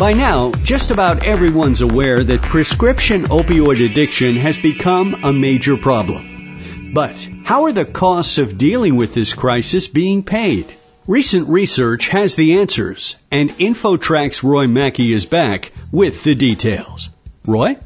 By now, just about everyone's aware that prescription opioid addiction has become a major problem. But how are the costs of dealing with this crisis being paid? Recent research has the answers, and InfoTrack's Roy Mackey is back with the details. Roy?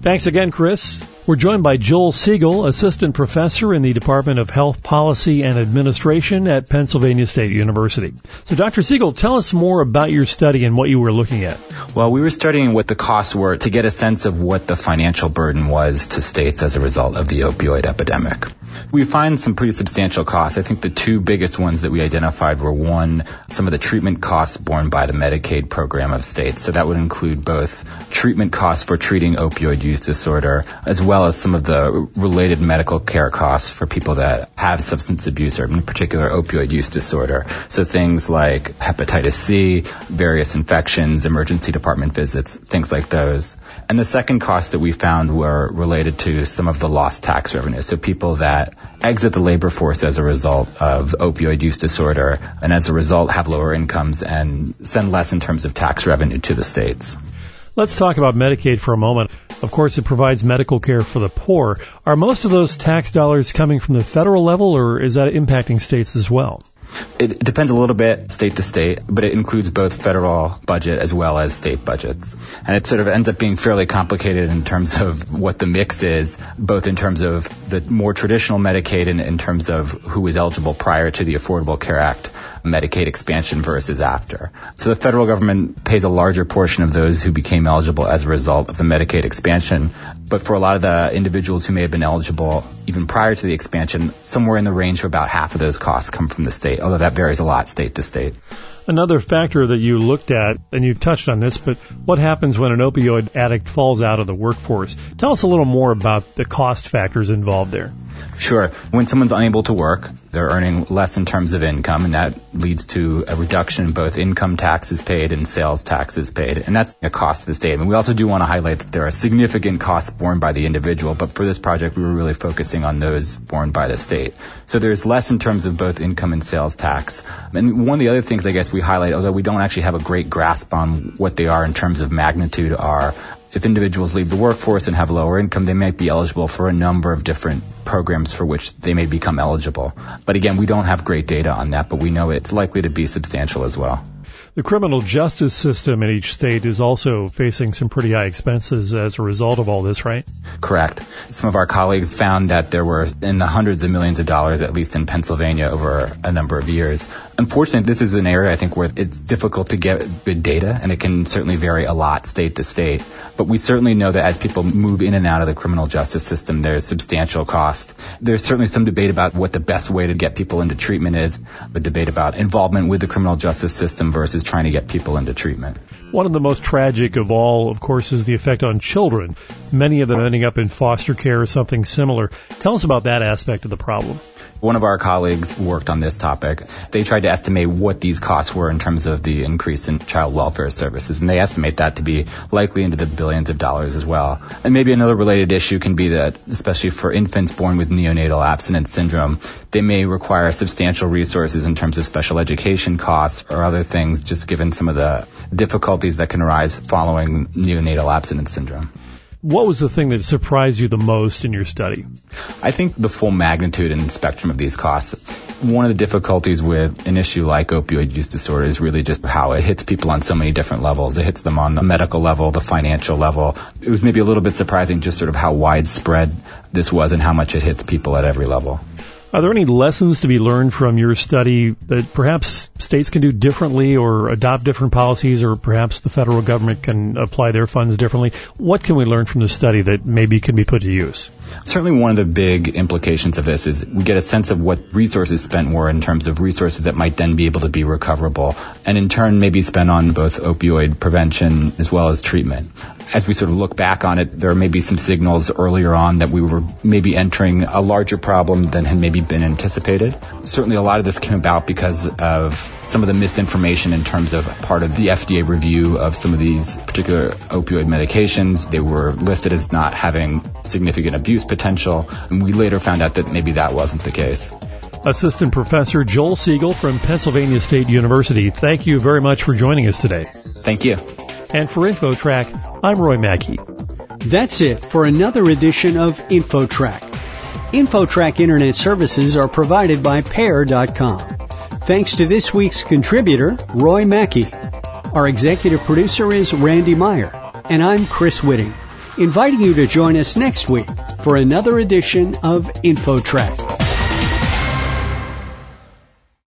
Thanks again, Chris. We're joined by Joel Segel, Assistant Professor in the Department of Health Policy and Administration at Pennsylvania State University. So, Dr. Segel, tell us more about your study and what you were looking at. Well, we were studying what the costs were to get a sense of what the financial burden was to states as a result of the opioid epidemic. We find some pretty substantial costs. I think the two biggest ones that we identified were one, some of the treatment costs borne by the Medicaid program of states. So that would include both treatment costs for treating opioid use disorder as well well as some of the related medical care costs for people that have substance abuse or in particular opioid use disorder. So things like hepatitis C, various infections, emergency department visits, things like those. And the second cost that we found were related to some of the lost tax revenue. So people that exit the labor force as a result of opioid use disorder and as a result have lower incomes and send less in terms of tax revenue to the states. Let's talk about Medicaid for a moment. Of course, it provides medical care for the poor. Are most of those tax dollars coming from the federal level, or is that impacting states as well? It depends a little bit state to state, but it includes both federal budget as well as state budgets. And it sort of ends up being fairly complicated in terms of what the mix is, both in terms of the more traditional Medicaid and in terms of who is eligible prior to the Affordable Care Act Medicaid expansion versus after. So the federal government pays a larger portion of those who became eligible as a result of the Medicaid expansion. But for a lot of the individuals who may have been eligible even prior to the expansion, somewhere in the range of about half of those costs come from the state, although that varies a lot state to state. Another factor that you looked at, and you've touched on this, but what happens when an opioid addict falls out of the workforce? Tell us a little more about the cost factors involved there. Sure. When someone's unable to work, they're earning less in terms of income, and that leads to a reduction in both income taxes paid and sales taxes paid. And that's a cost to the state. And we also do want to highlight that there are significant costs borne by the individual, but for this project, we were really focusing on those borne by the state. So there's less in terms of both income and sales tax. And one of the other things I guess we highlight, although we don't actually have a great grasp on what they are in terms of magnitude, are if individuals leave the workforce and have lower income, they might be eligible for a number of different programs for which they may become eligible. But again, we don't have great data on that, but we know it's likely to be substantial as well. The criminal justice system in each state is also facing some pretty high expenses as a result of all this, right? Correct. Some of our colleagues found that there were in the hundreds of millions of dollars, at least in Pennsylvania, over a number of years. Unfortunately, this is an area I think where it's difficult to get good data, and it can certainly vary a lot state to state. But we certainly know that as people move in and out of the criminal justice system, there's substantial cost. There's certainly some debate about what the best way to get people into treatment is, a debate about involvement with the criminal justice system versus trying to get people into treatment. One of the most tragic of all, of course, is the effect on children. Many of them ending up in foster care or something similar. Tell us about that aspect of the problem. One of our colleagues worked on this topic. They tried to estimate what these costs were in terms of the increase in child welfare services, and they estimate that to be likely into the billions of dollars as well. And maybe another related issue can be that, especially for infants born with neonatal abstinence syndrome, they may require substantial resources in terms of special education costs or other things, just given some of the difficulties that can arise following neonatal abstinence syndrome. What was the thing that surprised you the most in your study? I think the full magnitude and spectrum of these costs. One of the difficulties with an issue like opioid use disorder is really just how it hits people on so many different levels. It hits them on the medical level, the financial level. It was maybe a little bit surprising just sort of how widespread this was and how much it hits people at every level. Are there any lessons to be learned from your study that perhaps states can do differently or adopt different policies or perhaps the federal government can apply their funds differently? What can we learn from the study that maybe can be put to use? Certainly one of the big implications of this is we get a sense of what resources spent were in terms of resources that might then be able to be recoverable and in turn maybe spent on both opioid prevention as well as treatment as we sort of look back on it, there may be some signals earlier on that we were maybe entering a larger problem than had maybe been anticipated. Certainly a lot of this came about because of some of the misinformation in terms of part of the FDA review of some of these particular opioid medications. They were listed as not having significant abuse potential, and we later found out that maybe that wasn't the case. Assistant Professor Joel Segel from Pennsylvania State University, thank you very much for joining us today. Thank you. And for InfoTrack, I'm Roy Mackey. That's it for another edition of InfoTrack. InfoTrack Internet services are provided by Pair.com. Thanks to this week's contributor, Roy Mackey. Our executive producer is Randy Meyer, and I'm Chris Whitting, inviting you to join us next week for another edition of InfoTrack.